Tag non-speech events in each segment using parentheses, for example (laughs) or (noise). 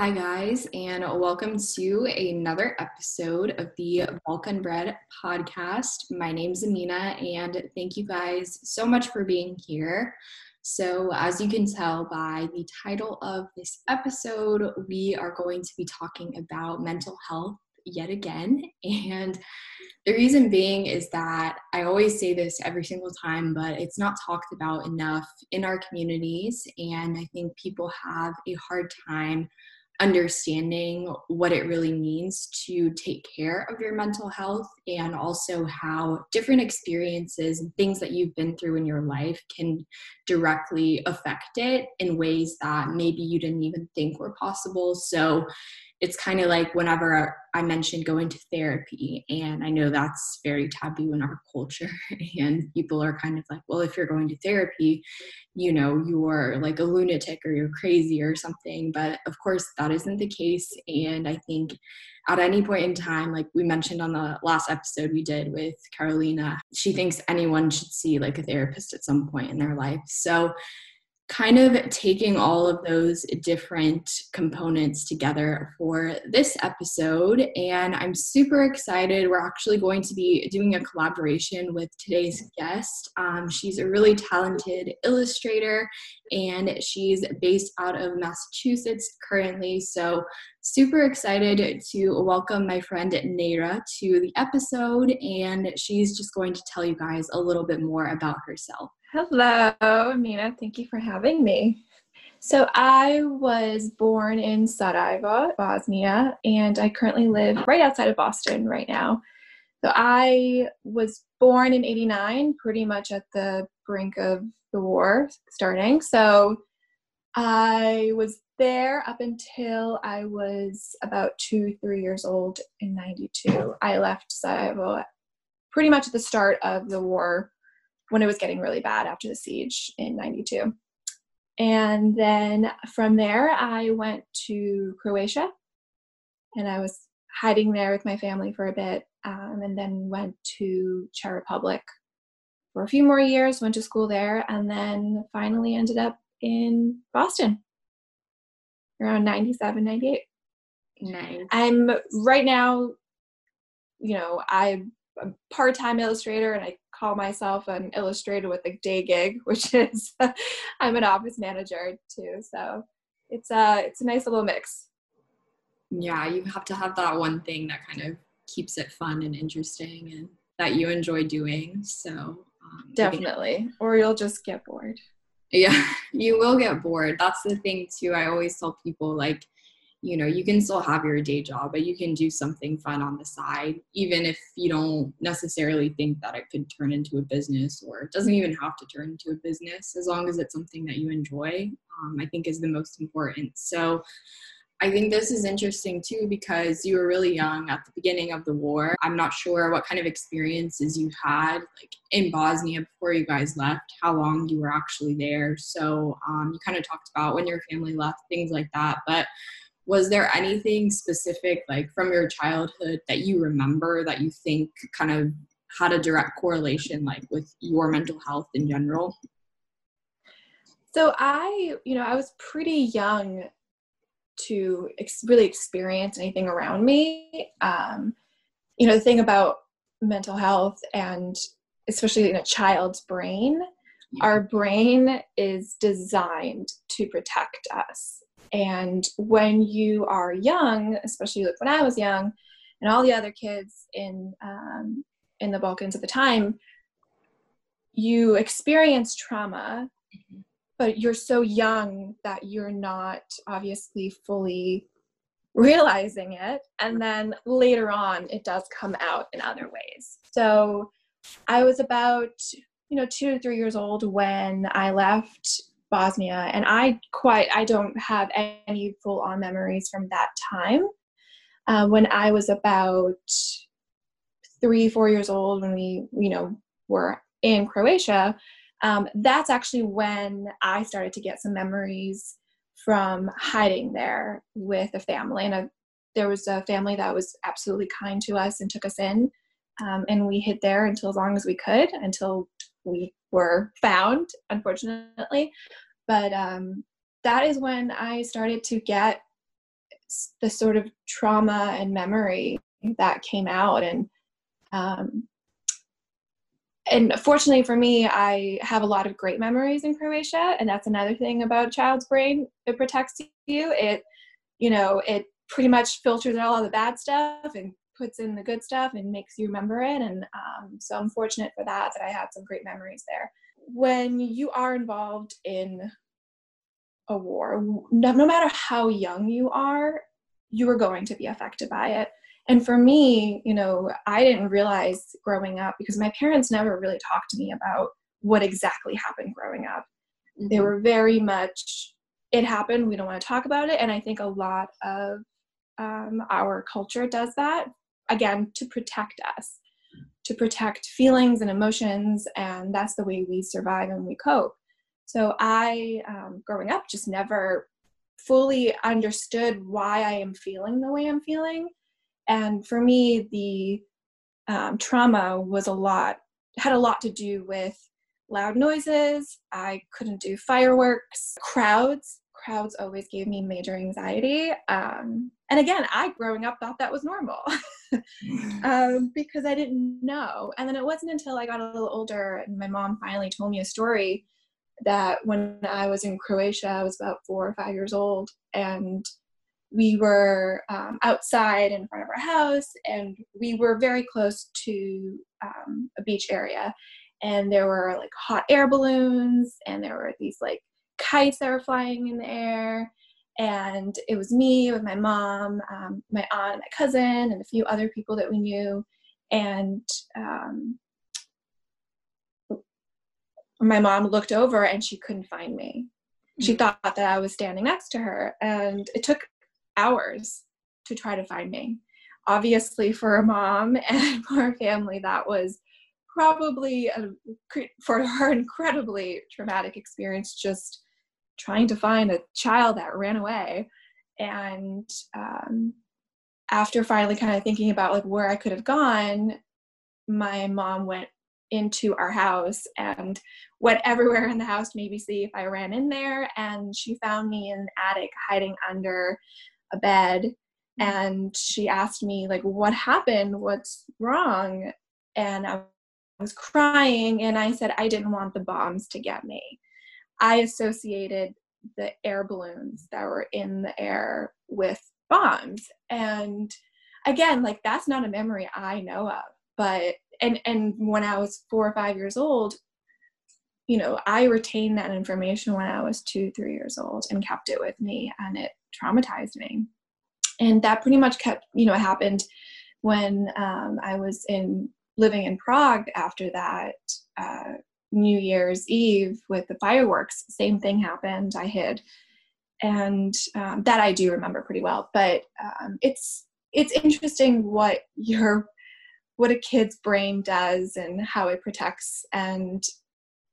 Hi, guys, and welcome to another episode of the Balkan Bread podcast. My name is Amina, and thank you guys so much for being here. So, as you can tell by the title of this episode, we are going to be talking about mental health yet again. And the reason being is that I always say this every single time, but it's not talked about enough in our communities. And I think people have a hard time understanding what it really means to take care of your mental health and also how different experiences and things that you've been through in your life can directly affect it in ways that maybe you didn't even think were possible. So it's kind of like whenever I mentioned going to therapy, and I know that's very taboo in our culture, (laughs) and people are kind of like, well, if you're going to therapy, you know, you're like a lunatic or you're crazy or something. But of course, that isn't the case. And I think at any point in time, like we mentioned on the last episode we did with Carolina, she thinks anyone should see like a therapist at some point in their life. So kind of taking all of those different components together for this episode. And I'm super excited. We're actually going to be doing a collaboration with today's guest. Um, she's a really talented illustrator and she's based out of Massachusetts currently. So, super excited to welcome my friend Naira to the episode. And she's just going to tell you guys a little bit more about herself. Hello, Amina. Thank you for having me. So, I was born in Sarajevo, Bosnia, and I currently live right outside of Boston right now. So, I was born in 89, pretty much at the brink of the war starting. So, I was there up until I was about two, three years old in 92. I left Sarajevo pretty much at the start of the war when it was getting really bad after the siege in 92. And then from there, I went to Croatia and I was hiding there with my family for a bit um, and then went to Czech Republic for a few more years, went to school there, and then finally ended up in Boston around 97, 98. Nice. I'm right now, you know, I'm a part time illustrator and I call myself an illustrator with a day gig, (laughs) which is I'm an office manager too. So it's a it's a nice little mix. Yeah, you have to have that one thing that kind of keeps it fun and interesting and that you enjoy doing. So um, definitely, or you'll just get bored. Yeah, (laughs) you will get bored. That's the thing too. I always tell people like you know you can still have your day job but you can do something fun on the side even if you don't necessarily think that it could turn into a business or it doesn't even have to turn into a business as long as it's something that you enjoy um, i think is the most important so I think this is interesting too because you were really young at the beginning of the war. I'm not sure what kind of experiences you had like in Bosnia before you guys left, how long you were actually there. So um, you kind of talked about when your family left, things like that. But was there anything specific like from your childhood that you remember that you think kind of had a direct correlation like with your mental health in general so i you know i was pretty young to ex- really experience anything around me um, you know the thing about mental health and especially in a child's brain yeah. our brain is designed to protect us and when you are young, especially like when I was young, and all the other kids in um, in the Balkans at the time, you experience trauma, mm-hmm. But you're so young that you're not obviously fully realizing it. And then later on, it does come out in other ways. So I was about you know two to three years old when I left Bosnia, and I quite I don't have any full on memories from that time. uh, when I was about three, four years old, when we, you know, were in Croatia, um, that's actually when I started to get some memories from hiding there with a family. And there was a family that was absolutely kind to us and took us in. Um, and we hid there until as long as we could, until we were found, unfortunately. But um, that is when I started to get the sort of trauma and memory that came out. And um, and fortunately for me, I have a lot of great memories in Croatia, and that's another thing about child's brain. It protects you. It, you know, it pretty much filters out all the bad stuff and puts in the good stuff and makes you remember it. And um, so I'm fortunate for that that I had some great memories there. When you are involved in a war, no, no matter how young you are, you are going to be affected by it and for me you know i didn't realize growing up because my parents never really talked to me about what exactly happened growing up. Mm-hmm. they were very much it happened we don't want to talk about it. And i think a lot of um, our culture does that again to protect us to protect feelings and emotions and that's the way we survive and we cope. So i um, growing up just never fully understood why i am feeling the way i'm feeling and for me the um, trauma was a lot had a lot to do with loud noises. I couldn't do fireworks. Crowds crowds always gave me major anxiety. Um, and again i growing up thought that was normal. (laughs) Um, because i didn't know. And then it wasn't until i got a little older and my mom finally told me a story that when i was in croatia i was about four or five years old and we were um, outside in front of our house and we were very close to um, a beach area and there were like hot air balloons and there were these like kites that were flying in the air and it was me with my mom um, my aunt my cousin and a few other people that we knew and um, my mom looked over and she couldn't find me she mm. thought that I was standing next to her. And it took hours to try to find me. Obviously, for a mom (laughs) and for a family, that was probably a, for her (laughs) incredibly traumatic experience just trying to find a child that ran away. And um, after finally kind of thinking about like where I could have gone, my mom went into our house and went everywhere in the house to maybe see if I ran in there. And she found me in the attic hiding under a bed mm-hmm. and she asked me like what happened? What's wrong? And i was crying and i said i didn't want the bombs to get me. I associated the air balloons that were in the air with bombs. And again like that's not a memory i know of but and and when i was four or five years old you know i retained that information when i was two three years old and kept it with me and it traumatized me. And that pretty much kept, you know, happened when um, I was in living in Prague after that uh, New Year's Eve with the fireworks. Same thing happened. I hid, and um, that I do remember pretty well. But um, it's it's interesting what your what a kid's brain does and how it protects. And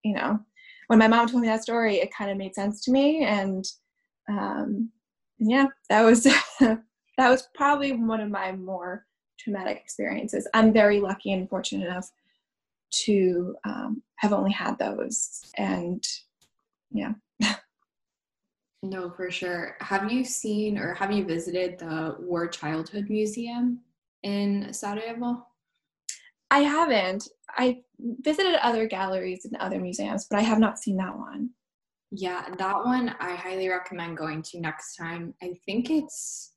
you know, when my mom told me that story, it kind of made sense to me. And um, yeah, that was (laughs) that was probably one of my more traumatic experiences. I'm very lucky and fortunate enough to um, have only had those, and yeah. (laughs) no, for sure. Have you seen or have you visited the War Childhood Museum in Sarajevo? I haven't. I visited other galleries and other museums, but I have not seen that one. Yeah, that one I highly recommend going to next time. I think it's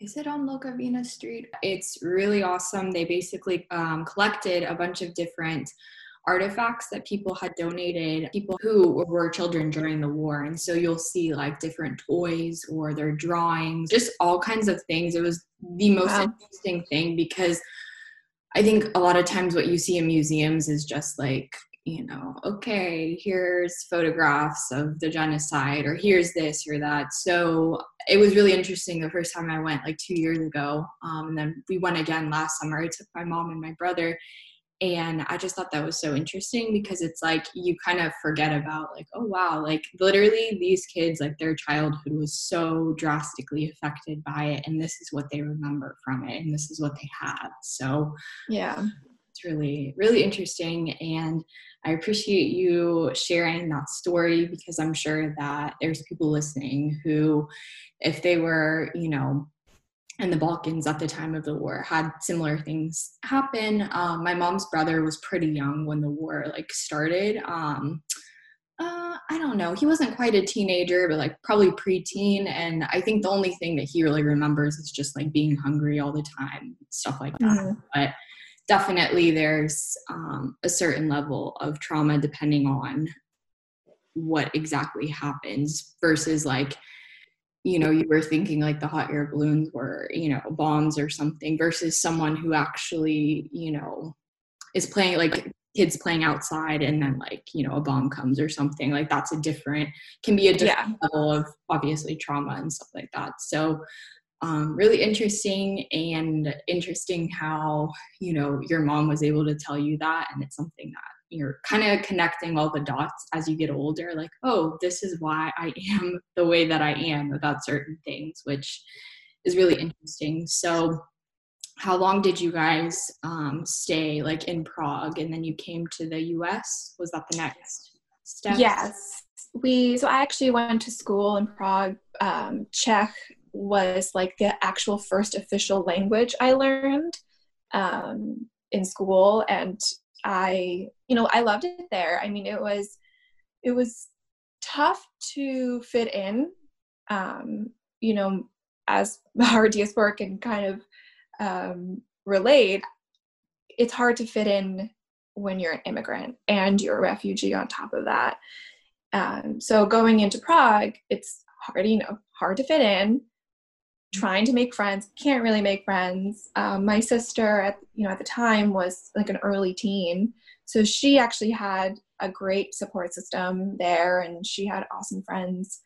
is it on Logavina Street? It's really awesome. They basically um, collected a bunch of different artifacts that people had donated, people who were children during the war. And so you'll see like different toys or their drawings, just all kinds of things. It was the most wow. interesting thing because I think a lot of times what you see in museums is just like you know, okay, here's photographs of the genocide, or here's this or that. So it was really interesting the first time I went, like two years ago. Um, and then we went again last summer. I took my mom and my brother. And I just thought that was so interesting because it's like you kind of forget about, like, oh, wow, like literally these kids, like their childhood was so drastically affected by it. And this is what they remember from it. And this is what they have. So, yeah it's really really interesting and i appreciate you sharing that story because i'm sure that there's people listening who if they were you know in the balkans at the time of the war had similar things happen um, my mom's brother was pretty young when the war like started um, uh, I don't know. He wasn't quite a teenager, but like probably preteen. And I think the only thing that he really remembers is just like being hungry all the time, stuff like that. Mm-hmm. But definitely there's um, a certain level of trauma depending on what exactly happens versus like you know you were thinking like the hot air balloons were you know bombs or something versus someone who actually you know is playing like kids playing outside and then like you know a bomb comes or something like that's a different can be a different yeah. level of obviously trauma and stuff like that so um, really interesting and interesting how you know your mom was able to tell you that. And it's something that you're kind of connecting all the dots as you get older like oh this is why i am (laughs) the way that i am about certain things which is really interesting. So how long did you guys um, stay like in prague? And then you came to the us was that the next step? Yes. We so i actually went to school in prague um, czech was like the actual first official language I learned um, in school, and I, you know, I loved it there. I mean, it was, it was tough to fit in. Um, you know, as our diaspora can kind of um, relate, it's hard to fit in when you're an immigrant and you're a refugee on top of that. Um, so going into Prague, it's hard, you know, hard to fit in trying to make friends can't really make friends. Um, my sister at you know at the time was like an early teen. So she actually had a great support system there and she had awesome friends.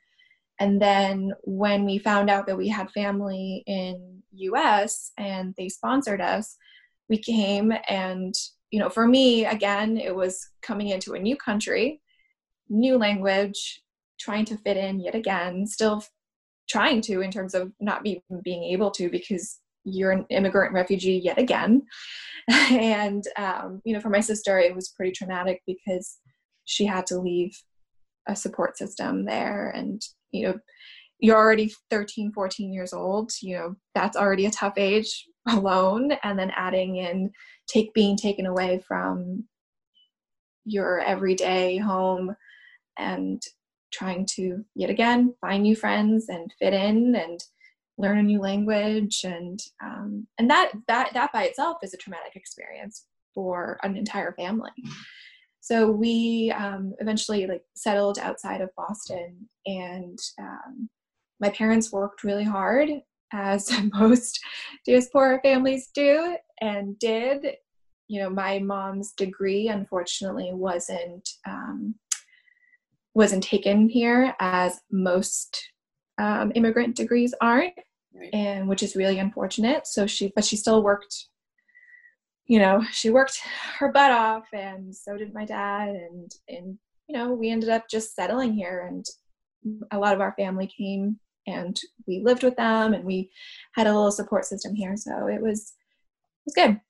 And then when we found out that we had family in us and they sponsored us we came and you know for me again it was coming into a new country new language trying to fit in yet again still trying to in terms of not be, being able to because you're an immigrant refugee yet again. (laughs) And um, you know for my sister it was pretty traumatic because she had to leave a support system there and you know you're already 13 14 years old you know that's already a tough age (laughs) alone. And then adding in take being taken away from your everyday home and trying to yet again find new friends and fit in and learn a new language. And um, and that that that by itself is a traumatic experience for an entire family. So we um, eventually like settled outside of boston and um, my parents worked really hard as (laughs) most diaspora families do and did. You know my mom's degree unfortunately wasn't um, wasn't taken here as most um, immigrant degrees aren't right. and which is really unfortunate. So she but she still worked you know she worked her butt off and so did my dad and and you know we ended up just settling here and a lot of our family came and we lived with them and we had a little support system here. So it was it was good.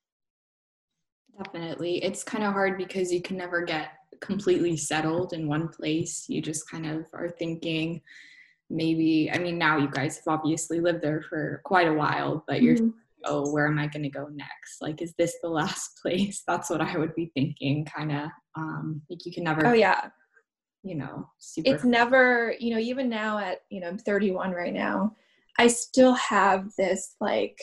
Definitely. It's kind of hard because you can never get completely settled in one place. You just kind of are thinking maybe, I mean, now you guys have obviously lived there for quite a while, but you're, mm-hmm. oh, where am I going to go next? Like, is this the last (laughs) place? That's what I would be thinking, kind of. Um, like, you can never. Oh, yeah. You know, super. It's never, you know, even now at, you know, I'm 31 right now, I still have this like,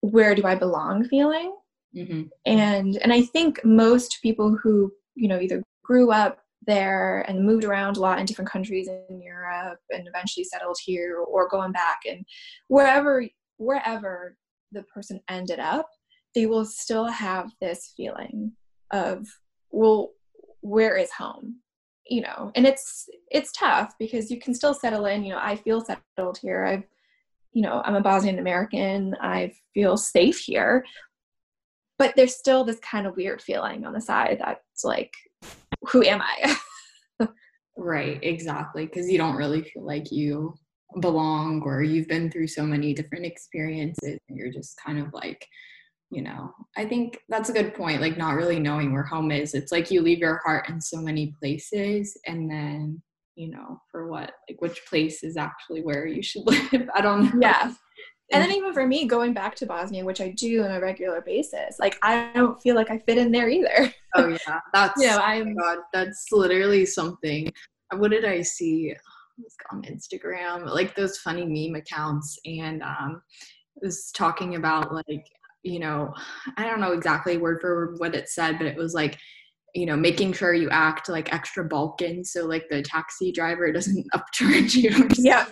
where do I belong feeling? Mm-hmm. And and I think most people who you know either grew up there and moved around a lot in different countries in Europe and eventually settled here or going back and wherever wherever the person ended up, they will still have this feeling of well, where is home? You know, and it's it's tough because you can still settle in. You know, I feel settled here. I've, you know, I'm a Bosnian American. I feel safe here, but there's still this kind of weird feeling on the side that's like, who am I? (laughs) right, exactly, because you don't really feel like you belong or you've been through so many different experiences and you're just kind of like you know i think that's a good point like not really knowing where home is. It's like you leave your heart in so many places and then you know for what like which place is actually where you should (laughs) live? I don't know. Yeah and then even for me going back to bosnia which i do on a regular basis like i don't feel like i fit in there either. Oh yeah. That's (laughs) you know i'm oh God, that's literally something. What did i see? On Instagram, like those funny meme accounts, and um, was talking about like you know, I don't know exactly word for word what it said, but it was like you know, making sure you act like extra Balkan, so like the taxi driver doesn't (laughs) upcharge you. yeah.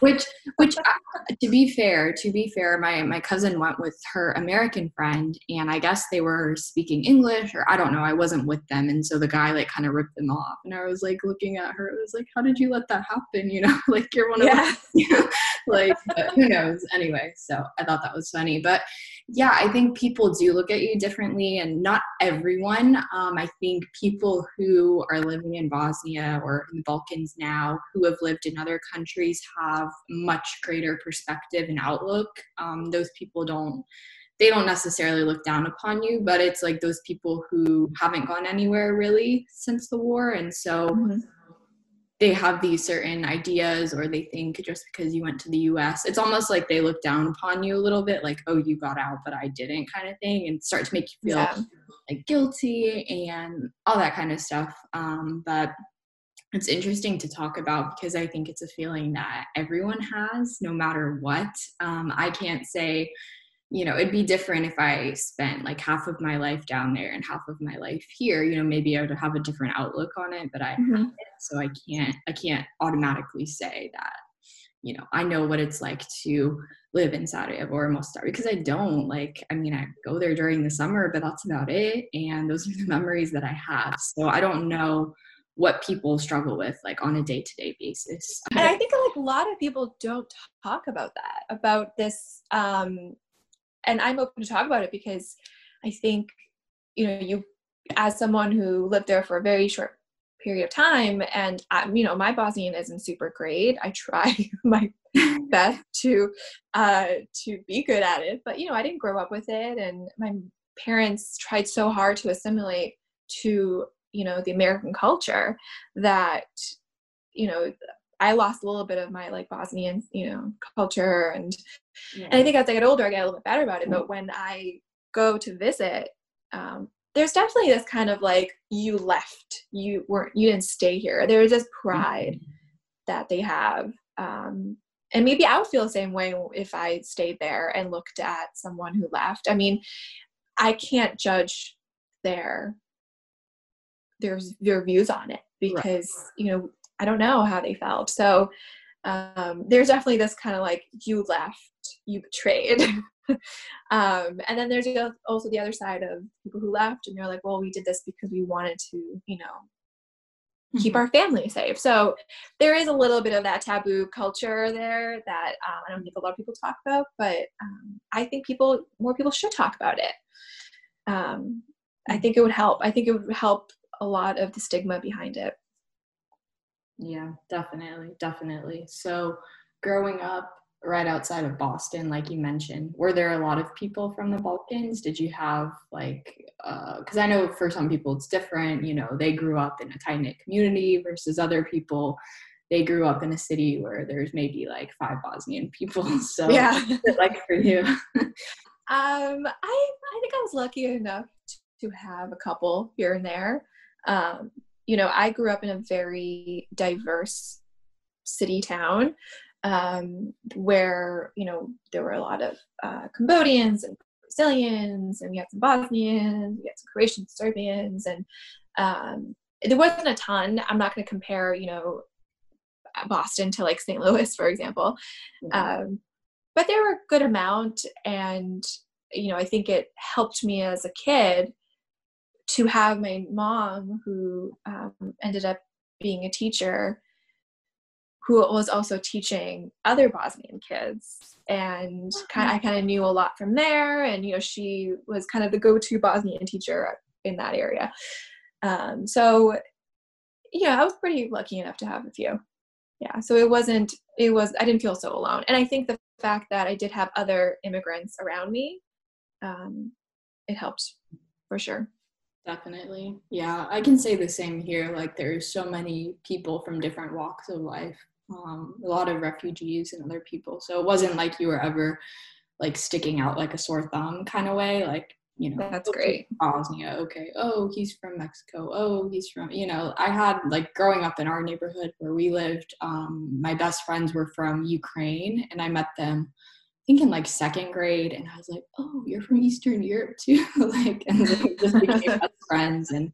which, which, uh, to be fair, to be fair, my my cousin went with her American friend, and I guess they were speaking English, or I don't know. I wasn't with them, and so the guy like kind of ripped them off, and I was like looking at her. i was like, how did you let that happen? You know, (laughs) like you're one of us yeah. (laughs) them. like who knows? Anyway, so I thought that was funny, but yeah, I think people do look at you differently, and not everyone. Um, I think people who are living in Bosnia or in the Balkans now, who have lived in other countries, have much greater perspective and outlook. Um, those people don't. They don't necessarily look down upon you, but it's like those people who haven't gone anywhere really since the war, and so mm-hmm they have these certain ideas or they think just because you went to the US, it's almost like they look down upon you a little bit, like, oh, you got out, but I didn't kind of thing, and start to make you feel yeah. like guilty and all that kind of stuff. Um, but it's interesting to talk about because I think it's a feeling that everyone has, no matter what. Um, I can't say, you know, it'd be different if I spent like half of my life down there and half of my life here. You know, maybe I would have a different outlook on it, but I mm-hmm. so I can't I can't automatically say that, you know, I know what it's like to live in Sarajevo or Mostar because I don't. Like, I mean, I go there during the summer, but that's about it. And those are the (laughs) memories that I have. So I don't know what people struggle with like on a day-to-day basis and i (laughs) think like a lot of people don't talk about that about this um and I'm open to talk about it because I think, you know, you, as someone who lived there for a very short period of time, and I, you know, my Bosnian isn't super great. I try (laughs) my (laughs) best to uh, to be good at it, but you know, I didn't grow up with it, and my parents tried so hard to assimilate to you know the American culture that you know I lost a little bit of my like Bosnian, you know, culture and yeah. and I think as I get older I get a little bit better about it. But when I go to visit, um, there's definitely this kind of like you left, you weren't you didn't stay here. There's this pride mm-hmm. that they have. Um, and maybe I would feel the same way if I stayed there and looked at someone who left. I mean, I can't judge their their their views on it because right. you know I don't know how they felt. So um, there's definitely this kind of like you left, you betrayed. (laughs) um, and then there's also the other side of people who left and they're like, well, we did this because we wanted to, you know, mm-hmm. keep our family safe. So there is a little bit of that taboo culture there that um, I don't think a lot of people talk about, but um, I think people, more people should talk about it. Um, I mm-hmm. think it would help. I think it would help a lot of the stigma behind it. Yeah, definitely, definitely. So, growing up right outside of Boston, like you mentioned, were there a lot of people from the Balkans? Did you have like, because uh, I know for some people it's different. You know, they grew up in a tight knit community versus other people. They grew up in a city where there's maybe like five Bosnian people. (laughs) So, yeah, like for you. (laughs) um, I I think I was lucky enough to have a couple here and there. Um, you know, I grew up in a very diverse city town um, where, you know, there were a lot of uh, Cambodians and Brazilians, and we had some Bosnians, we had some Croatian Serbians, and um, there wasn't a ton. I'm not going to compare, you know, Boston to like St. Louis, for example. Mm-hmm. Um, but there were a good amount, and you know, I think it helped me as a kid to have my mom, who um, ended up being a teacher, who was also teaching other Bosnian kids. And kind of, I kind of knew a lot from there. And, you know, she was kind of the go to Bosnian teacher in that area. Um, so, yeah, I was pretty lucky enough to have a few. Yeah, so it wasn't, it was, I didn't feel so alone. And I think the fact that I did have other immigrants around me, um, it helped for sure. Definitely. Yeah, I can say the same here. Like, there's so many people from different walks of life, um, a lot of refugees and other people. So it wasn't like you were ever like sticking out like a sore thumb kind of way. Like, you know, that's great. Bosnia. Okay. Oh, he's from Mexico. Oh, he's from, you know, I had like growing up in our neighborhood where we lived, um, my best friends were from Ukraine and I met them think in like second grade and I was like, oh, you're from Eastern Europe too. (laughs) like, and we just became (laughs) best friends. And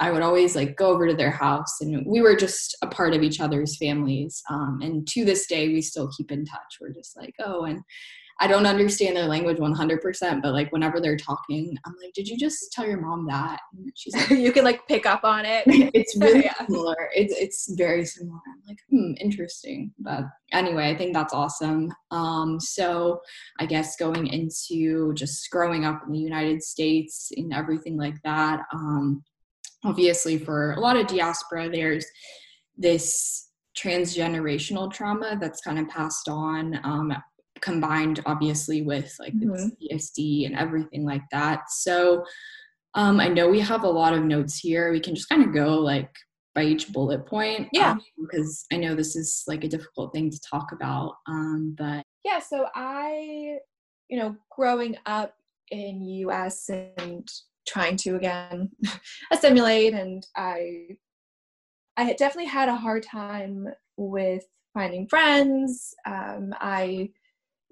I would always like go over to their house and we were just a part of each other's families. Um, and to this day, we still keep in touch. We're just like, oh, and I don't understand their language 100%, but like whenever they're talking, I'm like, did you just tell your mom that? And she's like, (laughs) you can like pick up on it. (laughs) it's (laughs) really yeah. similar. It's, it's very similar. I'm like, hmm, interesting. But anyway, I think that's awesome. Um, so I guess going into just growing up in the United States and everything like that, um, obviously for a lot of diaspora, there's this transgenerational trauma that's kind of passed on um, combined obviously with like mm-hmm. the PTSD and everything like that. So um, I know we have a lot of notes here. We can just kind of go like by each bullet point. Yeah. Um, because I know this is like a difficult thing to talk about. Um, but yeah, so I, you know, growing up in US and trying to again (laughs) assimilate and I I definitely had a hard time with finding friends. Um, I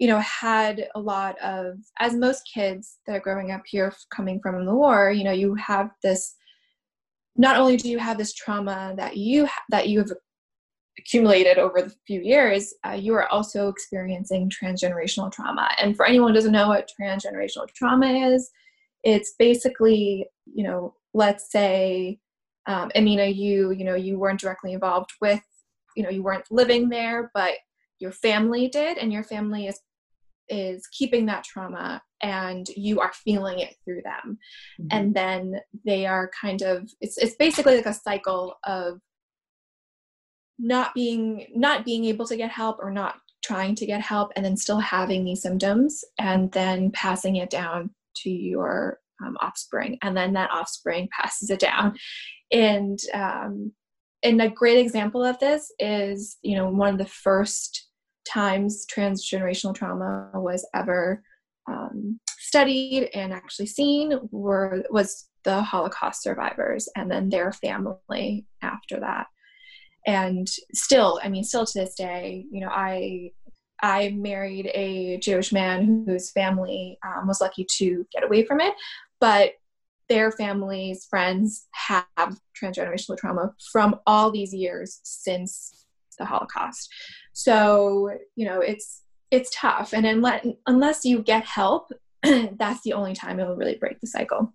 you know had a lot of as most kids that are growing up here coming from the war you know you have this not only do you have this trauma that you that you have accumulated over the few years uh, you are also experiencing transgenerational trauma. And for anyone who doesn't know what transgenerational trauma is it's basically you know let's say um, amina you you know you weren't directly involved with you know you weren't living there but your family did and your family is is keeping that trauma and you are feeling it through them. Mm-hmm. and then they are kind of it's it's basically like a cycle of not being not being able to get help or not trying to get help and then still having these symptoms and then passing it down to your um, offspring. And then that offspring passes it down. And um, and a great example of this is you know one of the first times transgenerational trauma was ever um, studied and actually seen were was the Holocaust survivors and then their family after that. And still, I mean, still to this day, you know, I I married a Jewish man whose family um, was lucky to get away from it, but their families, friends have transgenerational trauma from all these years since the Holocaust. So, you know, it's it's tough. And unless unless you get help, (clears throat) that's the only time it'll really break the cycle.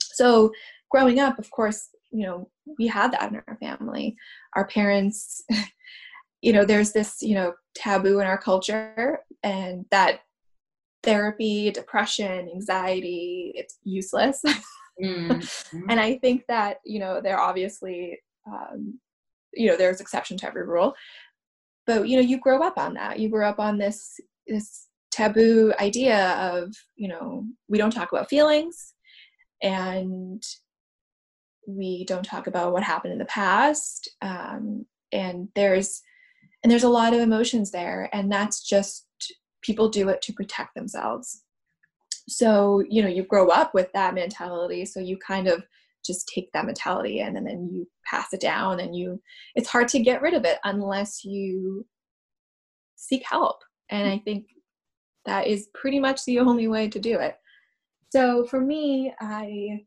So growing up, of course, you know, we had that in our family. Our parents, (laughs) you know, there's this, you know, taboo in our culture and that therapy, depression, anxiety, it's useless. (laughs) mm-hmm. and I think that, you know, there obviously um, you know, there's exception to every rule but you know you grow up on that. You grow up on this this taboo idea of you know we don't talk about feelings and we don't talk about what happened in the past um, and there's and there's a lot of emotions there and that's just people do it to protect themselves. So you know you grow up with that mentality so you kind of just take that mentality in and then you pass it down and you it's hard to get rid of it unless you seek help. And i think that is pretty much the only way to do it. So for me i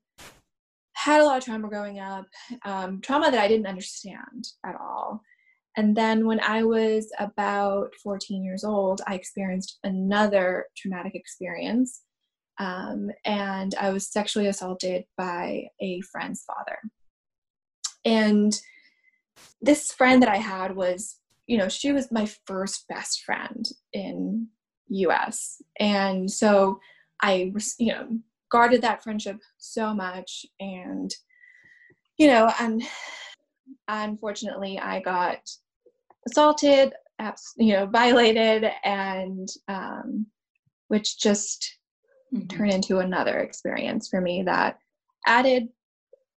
had a lot of trauma growing up um, trauma that i didn't understand at all. And then when i was about 14 years old i experienced another traumatic experience um, and I was sexually assaulted by a friend's father. And this friend that I had was, you know, she was my first best friend in US. And so I, you know, guarded that friendship so much. And, you know, and unfortunately, I got assaulted, you know, violated, and um, which just mm-hmm. turned into another experience for me that added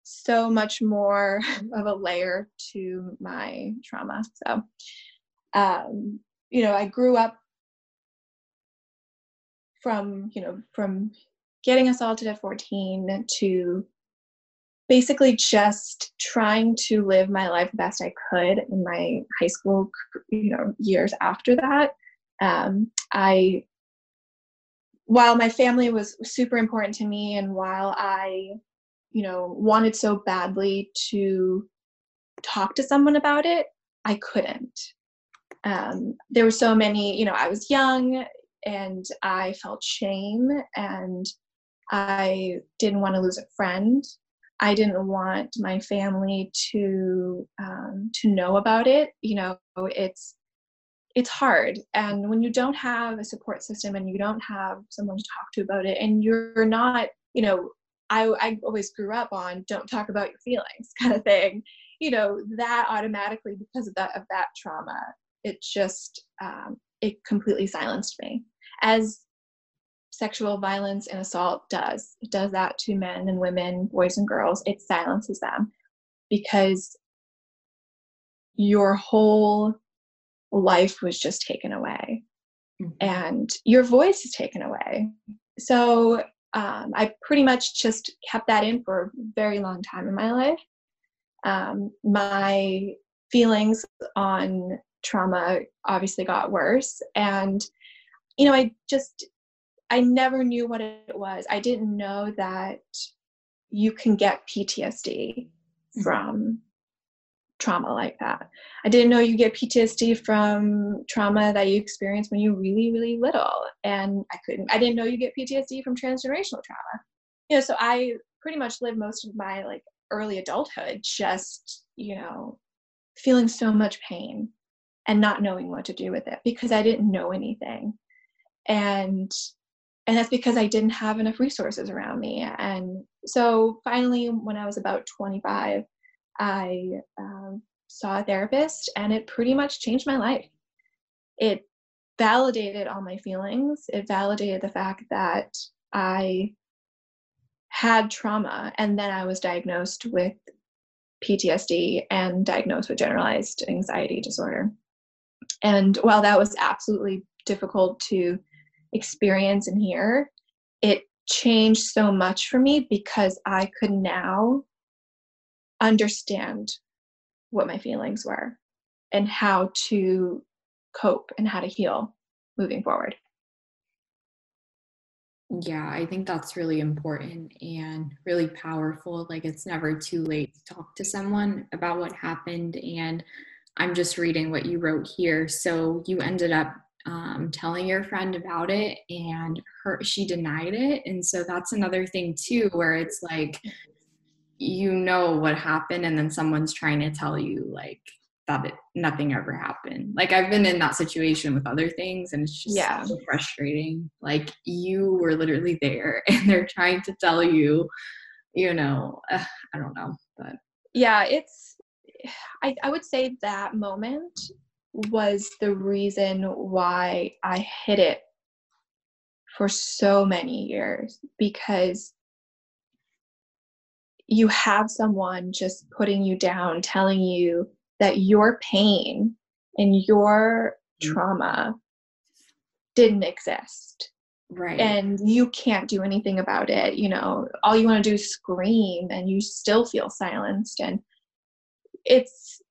so much more (laughs) of a layer to my trauma. So, um, you know, I grew up from, you know, from getting assaulted at 14 to basically just trying to live my life the best I could in my high school, you know, years after that. Um, I, while my family was super important to me, and while I you know, wanted so badly to talk to someone about it, I couldn't. Um, there were so many, you know, I was young and I felt shame and I didn't want to lose a friend. I didn't want my family to um, to know about it. You know, it's it's hard, and when you don't have a support system and you don't have someone to talk to about it, and you're not, you know, I, I always grew up on don't talk about your feelings (laughs) kind of thing you know that automatically because of that of that trauma it just um, it completely silenced me. As sexual violence and assault does it does that to men and women boys and girls it silences them because your whole life was just taken away mm-hmm. and your voice is taken away so um, I pretty much just kept that in for a very long time in my life. Um, my feelings on trauma obviously got worse. And, you know, I just, I never knew what it was. I didn't know that you can get PTSD mm-hmm. from trauma like that. I didn't know you get PTSD from trauma that you experienced when you were really, really little. And I couldn't, I didn't know you get PTSD from transgenerational trauma. You know, so I pretty much lived most of my like early adulthood just, you know, feeling so much pain and not knowing what to do with it because I didn't know anything. And and that's because I didn't have enough resources around me. And so finally, when I was about 25, I um, saw a therapist and it pretty much changed my life. It validated all my feelings, it validated the fact that I had trauma and then I was diagnosed with PTSD and diagnosed with generalized anxiety disorder. And while that was absolutely difficult to experience and hear, it changed so much for me because I could now understand what my feelings were and how to cope and how to heal moving forward. Yeah, I think that's really important and really powerful. Like, it's never too late to talk to someone about what happened. And I'm just reading what you wrote here. So, you ended up um, telling your friend about it, and her she denied it. And so, that's another thing, too, where it's like you know what happened and then someone's trying to tell you like that it, nothing ever happened like i've been in that situation with other things and it's just yeah. so frustrating like you were literally there (laughs) and they're trying to tell you you know uh, i don't know but yeah it's I, I would say that moment was the reason why i hid it for so many years because you have someone just putting you down, telling you that your pain and your mm-hmm. trauma didn't exist. Right. And you can't do anything about it. You know, all you want to do is scream and you still feel silenced. And it's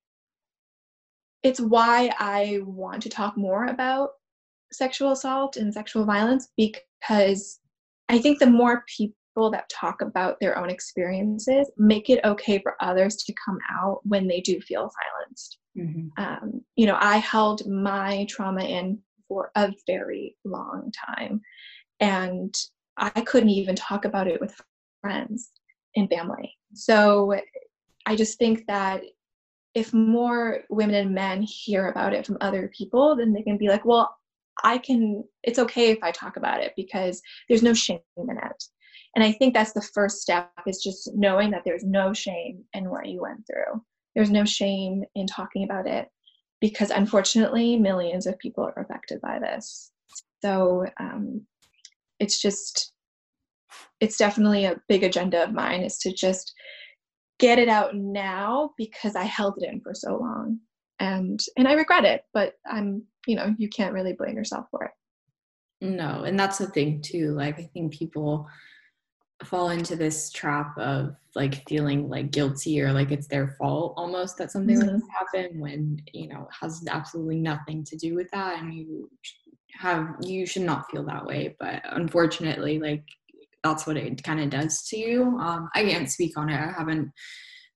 it's why I want to talk more about sexual assault and sexual violence because I think the more people people that talk about their own experiences make it okay for others to come out when they do feel silenced. Mm-hmm. Um, you know, I held my trauma in for a very long time. And I couldn't even talk about it with friends and family. So I just think that if more women and men hear about it from other people, then they can be like, well, I can, it's okay if I talk about it because there's no shame in it. And I think that's the first step is just knowing that there's no shame in what you went through. There's no shame in talking about it because unfortunately, millions of people are affected by this. So um, it's just, it's definitely a big agenda of mine is to just get it out now because I held it in for so long. And and I regret it, but I'm, you know, you can't really blame yourself for it. No, and that's the thing too. Like I think people fall into this trap of like feeling like guilty or like it's their fault almost that something mm-hmm. like happened when you know has absolutely nothing to do with that and you have you should not feel that way but unfortunately like that's what it kind of does to you. Um, I can't speak on it. I haven't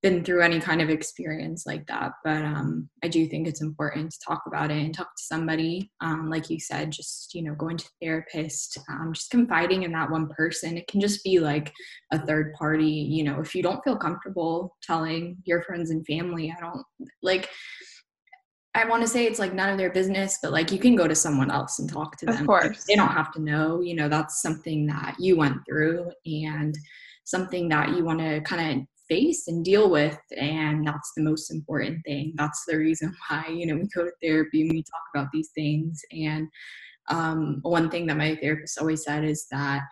been through any kind of experience like that, but um, I do think it's important to talk about it and talk to somebody. Um, like you said, just you know, going to therapist, um, just confiding in that one person. It can just be like a third party. You know, if you don't feel comfortable telling your friends and family, I don't like I want to say it's like none of their business, but like you can go to someone else and talk to them. Of course. They don't have to know, you know, that's something that you went through and something that you want to kind of face and deal with. And that's the most important thing. That's the reason (laughs) why, you know, we go to therapy and we talk about these things. And um, one thing that my therapist always said is that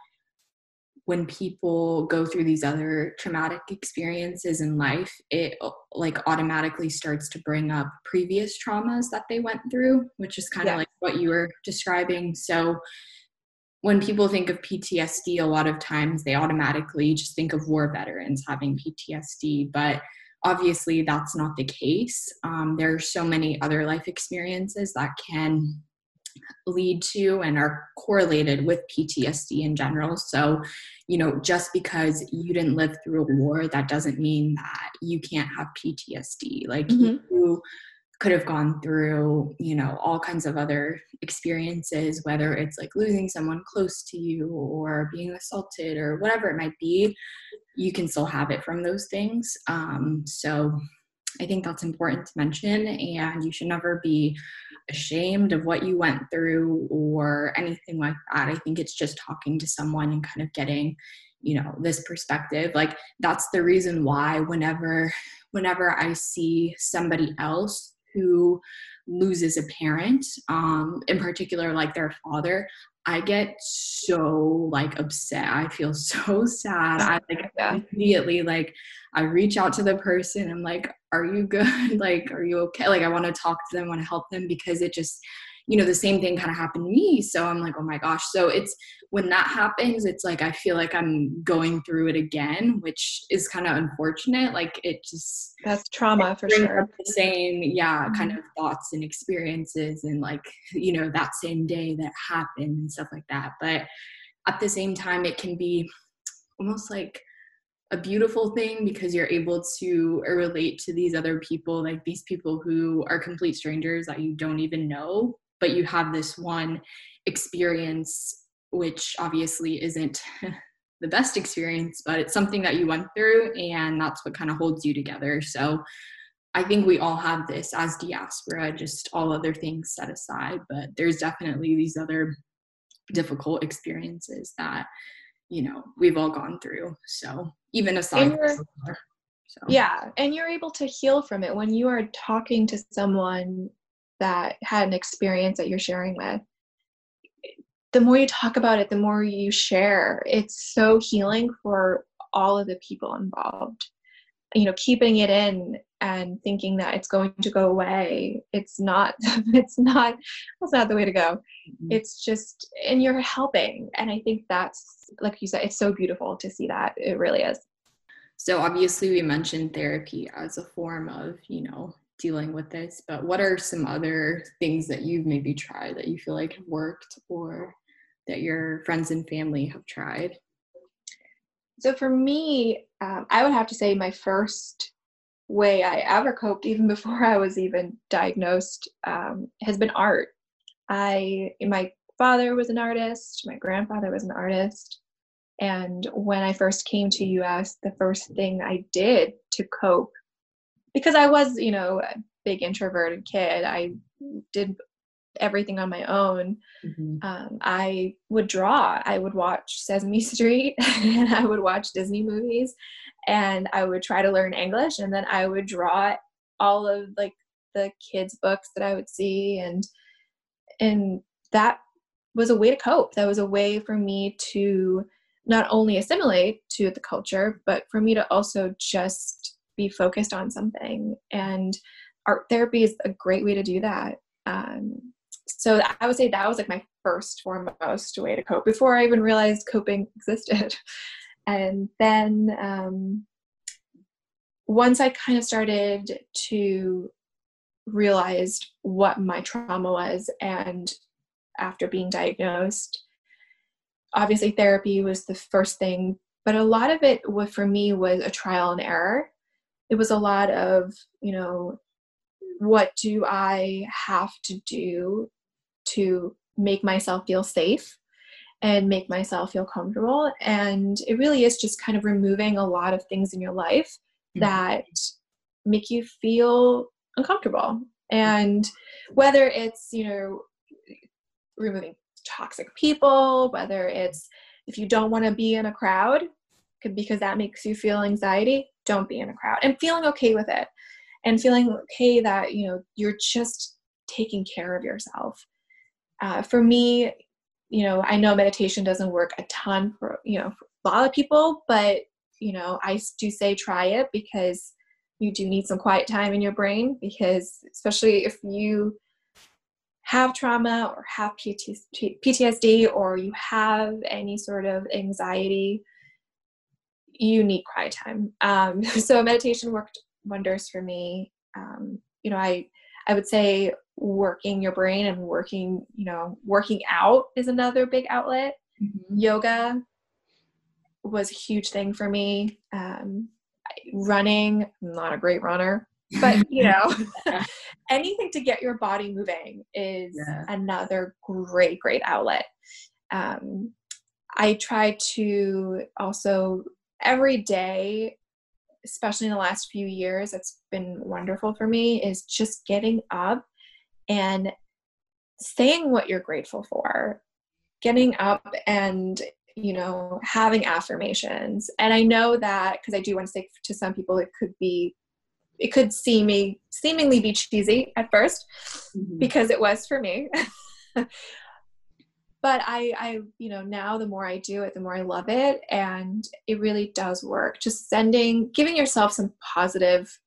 when people go through these other traumatic experiences in life it like automatically starts to bring up previous traumas that they went through which is kind of yeah. like what you were describing so when people think of PTSD a lot of times they automatically just think of war veterans having PTSD but obviously that's not the case um, there are so many other life experiences that can lead to and are correlated with PTSD in general. So, you know, just because you didn't live through a war, that doesn't mean that you can't have PTSD. Like mm-hmm. you could have gone through, you know, all kinds of other experiences, whether it's like losing someone close to you or being assaulted or whatever it might be, you can still have it from those things. Um, so I think that's important to mention, and you should never be ashamed of what you went through or anything like that. I think it's just talking to someone and kind of getting, you know, this perspective. Like that's the reason why whenever whenever I see somebody else who loses a parent, um, in particular like their father, I get so like upset. I feel (laughs) so sad. I like (laughs) yeah. immediately like I reach out to the person. I'm like, "Are you good? (laughs) like, are you okay?" Like, I want to talk to them, want to help them because it just you know the same thing kind of happened to me. So i'm like oh my gosh. So it's when that happens it's like i feel like i'm going through it again which is kind of unfortunate. Like it just that's trauma for sure. the same yeah kind mm-hmm. of thoughts and experiences and like you know that same day that happened and stuff like that. But at the same time it can be almost like a beautiful thing because you're able to relate to these other people like these people who are complete strangers that you don't even know but you have this one experience which obviously isn't (laughs) the best experience but it's something that you went through and that's what kind of holds you together so i think we all have this as diaspora just all other things set aside but there's definitely these other difficult experiences that you know we've all gone through so even aside so. yeah and you're able to heal from it when you are talking to someone that had an experience that you're sharing with the more you talk about it the more you share. It's so healing for all of the people involved. You know keeping it in and thinking that it's going to go away it's not (laughs) it's not that's not the way to go. Mm-hmm. it's just and you're helping and i think that's like you said it's so beautiful to see that. It really is. So obviously we mentioned therapy as a form of you know dealing with this, but what are some other things that you've maybe tried that you feel like have worked or that your friends and family have tried? So for me, um, I would have to say my first way I ever coped, even (laughs) before I was even diagnosed, um, has been art. I, my father was an artist, my grandfather was an artist. And when I first came to US, the first thing I did to cope, because I was, you know, a big introverted kid, I did everything on my own. Mm-hmm. Um, I would draw. I would watch Sesame (laughs) Street and I would watch Disney movies and I would try to learn English and then I would draw all of like the kids books that I would see and and that was a way to cope. That was a way for me to not only assimilate to the culture, but for me to also just be focused on something. And art therapy is a great way to do that. Um, so I would say that was like my first foremost way to cope before I even realized coping (laughs) existed. and then um, once I kind of started to realize what my trauma was and after being diagnosed obviously therapy was the first thing but a lot of it for me was a trial and error it was a lot of you know what do i have to do to make myself feel safe and make myself feel comfortable and it really is just kind of removing a lot of things in your life mm-hmm. that make you feel uncomfortable and whether it's you know removing toxic people, whether it's if you don't want to be in a crowd because that makes you feel anxiety, don't be in a crowd and feeling okay with it and feeling okay that you know you're just taking care of yourself. Uh, for me, you know, I know meditation doesn't work a ton for you know for a lot of people, but you know, I do say try it because you do need some quiet time in your brain because especially if you have trauma or have PTSD or you have any sort of anxiety, you need quiet time. Um, (laughs) so meditation worked wonders for me. Um, you know, I I would say working your brain and working, you know, working out is another big outlet. Mm-hmm. Yoga was a huge thing for me. Um, running, I'm not a great runner, but you (laughs) know (laughs) anything to get your body moving is yeah. another great great outlet um, i try to also every day especially in the last few years it's been wonderful for me is just getting up and saying what you're grateful for. Getting up and you know having affirmations. And i know that because i do want to say to some people it could be it could seem seemingly be cheesy at 1st mm-hmm. because it was for me (laughs) but I, I you know now the more i do it the more i love it. And it really does work. Just sending giving yourself some positive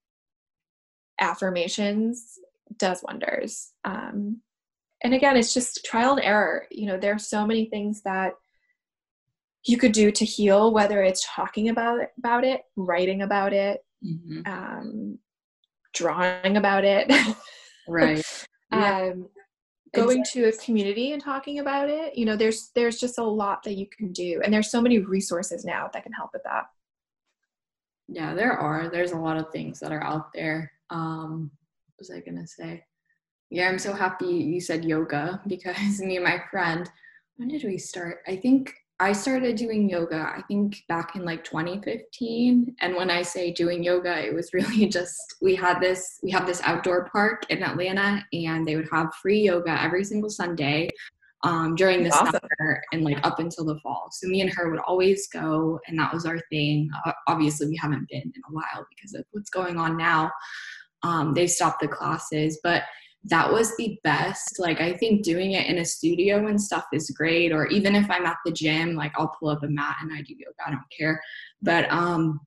affirmations does wonders. Um, and again it's just trial and error. You know there are so many things that you could do to heal whether it's talking about it, about it writing about it mm-hmm. um, drawing about it. (laughs) Right. Yeah. um, going to a community and talking about it you know there's there's just a lot that you can do and there's so many resources now that can help with that. Yeah there are. There's a lot of things that are out there. Um what was i gonna say? Yeah i'm so happy you said yoga (laughs) because me and my friend when did we start? I think I started doing yoga, I think back in like 2015. And when I say doing yoga, it was really (laughs) just we had this, we have this outdoor park in Atlanta, and they would have free yoga every single Sunday um, during the awesome. summer and like up until the fall. So me and her would always go, and that was our thing. Uh, obviously, we haven't been in a while because of what's going on now. Um, they stopped the classes, but that was the best. Like, I think doing it in a studio and stuff is great. Or even if I'm at the gym, like, I'll pull up a mat and I do yoga. I don't care. But, um,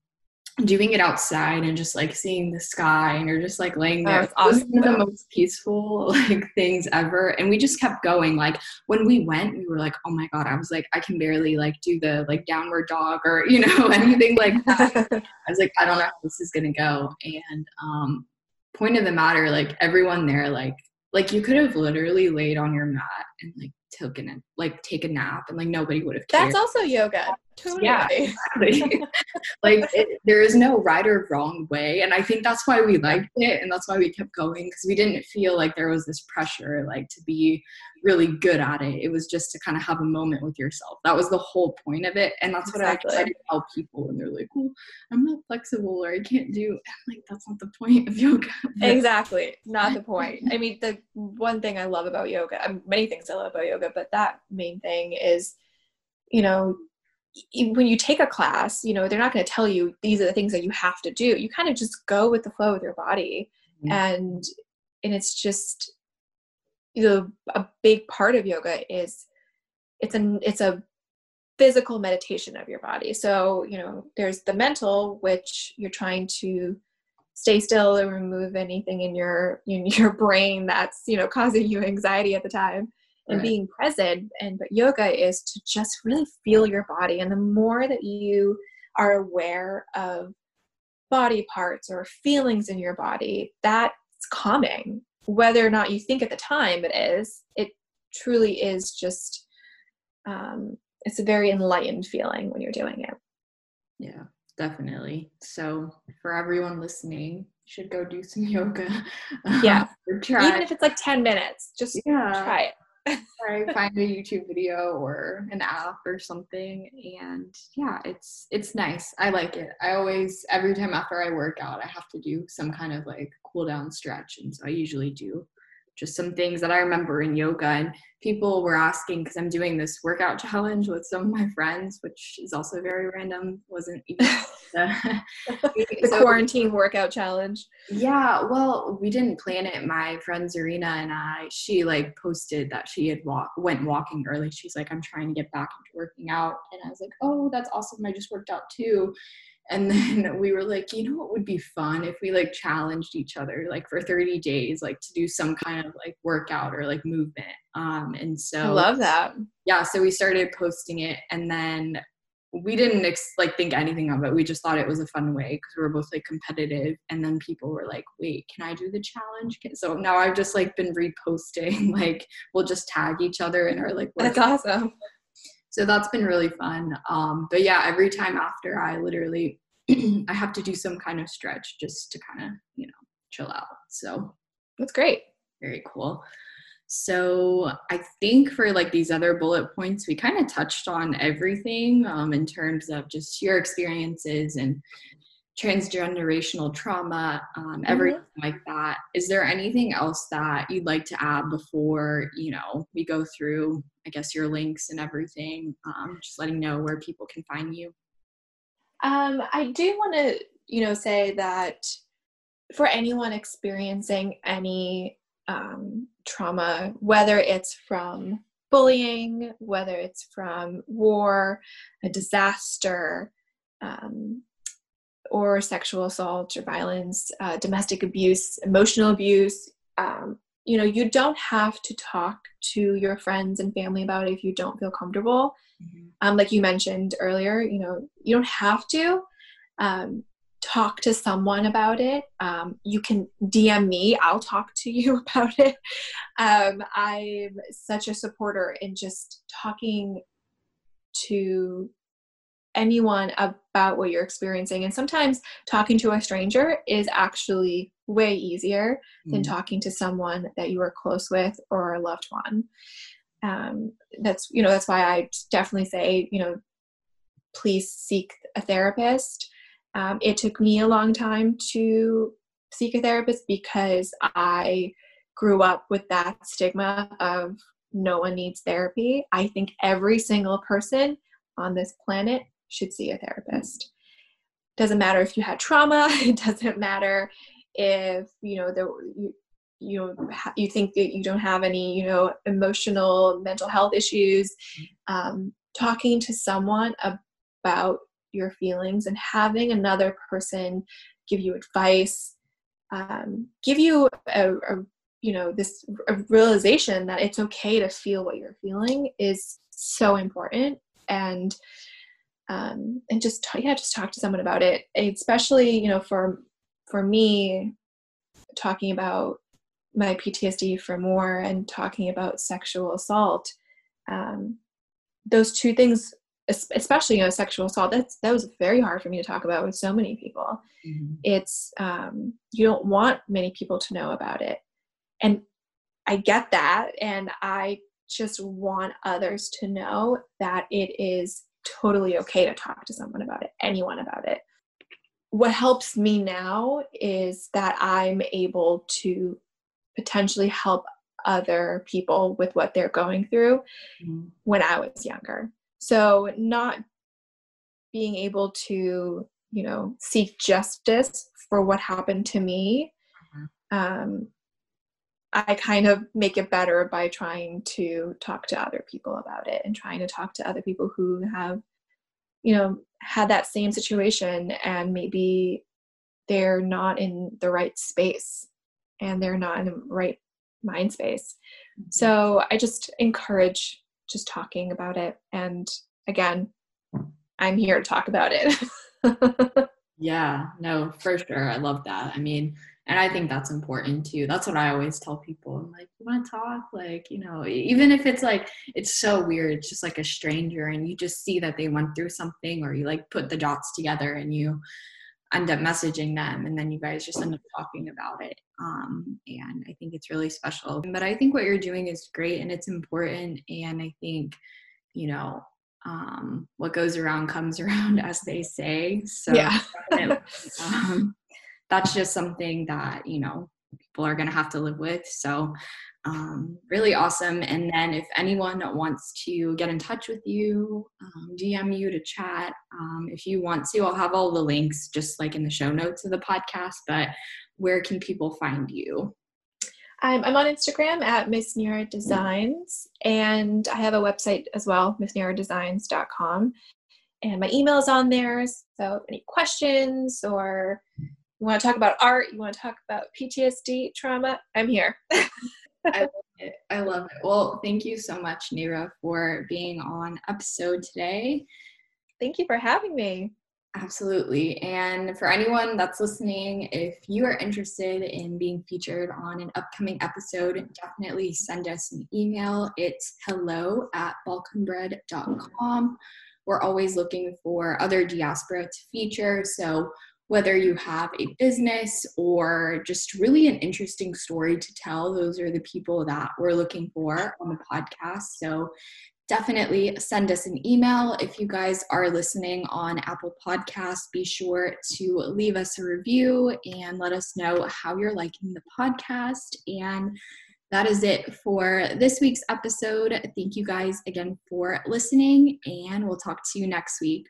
doing it outside and just like seeing the sky and you're just like laying there oh, awesome. one of the most peaceful (laughs) like things ever and we just kept going like when we went we were like oh my god i was like i can barely like do the like downward dog or (laughs) you know anything like that (laughs) i was like i don't know how this is gonna go and um point of the matter, like everyone there, like like you could have literally laid on your mat and like taken a like take a nap and like nobody would have cared. That's also yoga. Totally. Yeah, exactly. (laughs) like it, there is no right or wrong way, and I think that's why we liked it, and that's why we kept going because we didn't feel like there was this pressure like to be really good at it. It was just to kind of have a moment with yourself. That was the whole point of it, and that's exactly. what I try to tell people when they're like, "Well, I'm not flexible or I can't do." (laughs) I'm like, that's not the point of yoga. (laughs) exactly, not the point. I mean, the one thing I love about yoga, I mean, many things I love about yoga, but that main thing is, you know, when you take a class, you know, they're not going to tell you these are the things that you have to do. You kind of just go with the flow with your body. Mm-hmm. And and it's just you know a big part of yoga is it's an it's a physical meditation of your body. So, you know, there's the mental which you're trying to stay still and remove anything in your in (laughs) your brain that's, you know, causing you anxiety at the time and right. being present and but yoga is to just really feel your body and the more that you are aware of body parts or feelings in your body that's calming. Whether or not you think at the time it is it truly is just um, it's a very enlightened feeling when you're doing it. Yeah definitely. So for everyone listening should go do some (laughs) yoga yeah. even if it's like 10 minutes just yeah. try it (laughs) I find a YouTube video or an app or something and yeah it's it's nice. I like it. I always every time after I work out I have to do some kind of like cool down stretch and so I usually do just some things that I remember in yoga. And people were asking because I'm doing this workout challenge with some of my friends, which is also very random. Wasn't even (laughs) the, (laughs) (laughs) the so, quarantine workout challenge. Yeah, well, we didn't plan it. My friend Zarina and I, she like posted that she had walk went walking early. She's like, I'm trying to get back into working out, and I was like, Oh, that's awesome! I just worked out too and (laughs) then we were like you know what would be fun if we like challenged each other like for 30 days like to do some kind of like workout or like movement? Um and so i love that. Yeah so we started posting it and then we didn't ex- like think anything of it. We just thought it was a fun way because we were both like competitive and then people were like wait can i do the challenge? So now i've just like been reposting (laughs) like we'll just tag each other in our like that's awesome so that's been really fun um but yeah every time after i literally (clears throat) I have to do some kind of stretch just to kind of, you know, chill out. So that's great. Very cool. So I think for like these other bullet points, we kind of touched on everything um, in terms of just your experiences and transgenerational trauma, um, everything mm-hmm. like that. Is there anything else that you'd like to add before you know we go through, I guess, your links and everything? Um, just letting know where people can find you. Um, I do want to, you know, say that for anyone experiencing any um, trauma, whether it's from bullying, whether it's from war, a disaster, um, or sexual assault or violence, uh, domestic abuse, emotional abuse, um, you know, you don't have to talk to your friends and family about it if you don't feel comfortable. Mm-hmm. Um, like you mentioned earlier, you know, you don't have to um, talk to someone about it. Um, you can DM me, I'll talk to you (laughs) about it. Um, I'm such a supporter in just talking to anyone about what you're experiencing. And sometimes talking to a stranger is actually way easier mm. than talking to someone that you are close with or a loved one um, that's you know that's why i definitely say you know please seek a therapist um, it took me a long time to seek a therapist because i grew up with that stigma of no one needs therapy i think every single person on this planet should see a therapist. Doesn't matter if you had trauma (laughs) it doesn't matter if you know the you, you know you think that you don't have any you know emotional mental health issues um, talking to someone about your feelings and having another person give you advice um, give you a, a you know this realization that it's okay to feel what you're feeling is so important. And um, and just yeah just talk to someone about it. Especially you know for for me talking about my PTSD from war and talking about sexual assault, um, those two things especially you know sexual assault that's that was very hard for me to talk about with so many people. Mm-hmm. it's um, you don't want many people to know about it. And i get that and i just want others to know that it is totally okay to talk to someone about it anyone about it what helps me now is that i'm able to potentially help other people with what they're going through mm-hmm. when i was younger so not being able to, you know, seek justice for what happened to me, mm-hmm. um, I kind of make it better by trying to talk to other people about it and trying to talk to other people who have, you know, had that same situation and maybe they're not in the right space and they're not in the right mind space. Mm-hmm. So I just encourage just talking about it. And again, I'm here to talk about it. (laughs) yeah, no, for sure. I love that. I mean, and I think that's important too. That's what I always tell people. I'm like, you want to talk? Like, you know, even if it's like, it's so weird, it's just like a stranger and you just see that they went through something or you like put the dots together and you end up messaging them and then you guys just end up talking about it um, and i think it's really special but i think what you're doing is great and it's important and i think you know um, what goes around comes (laughs) around as they say so yeah. um, that's just something that you know people are going to have to live with so um, really awesome. And then if anyone wants to get in touch with you, um, DM you to chat, um, if you want to, I'll have all the links just like in the show notes of the podcast. But where can people find you? I'm, I'm on Instagram at Miss Nira Designs, and I have a website as well, missniradesigns.com. And my email is on there. So, any questions or you want to talk about art, you want to talk about PTSD trauma, I'm here. (laughs) I love it. I love it. Well, thank you so much, Nira, for being on episode today. Thank you for having me. Absolutely. And for anyone that's listening, if you are interested in being featured on an upcoming episode, definitely send us an email. It's hello at balkanbread.com. We're always looking for other diaspora to feature. So whether you have a business or just really an interesting story to tell, those are the people that we're looking for on the podcast. So definitely send us an email. If you guys are listening on Apple Podcasts, be sure to leave us a review and let us know how you're liking the podcast. And that is it for this week's episode. Thank you guys again for listening, and we'll talk to you next week.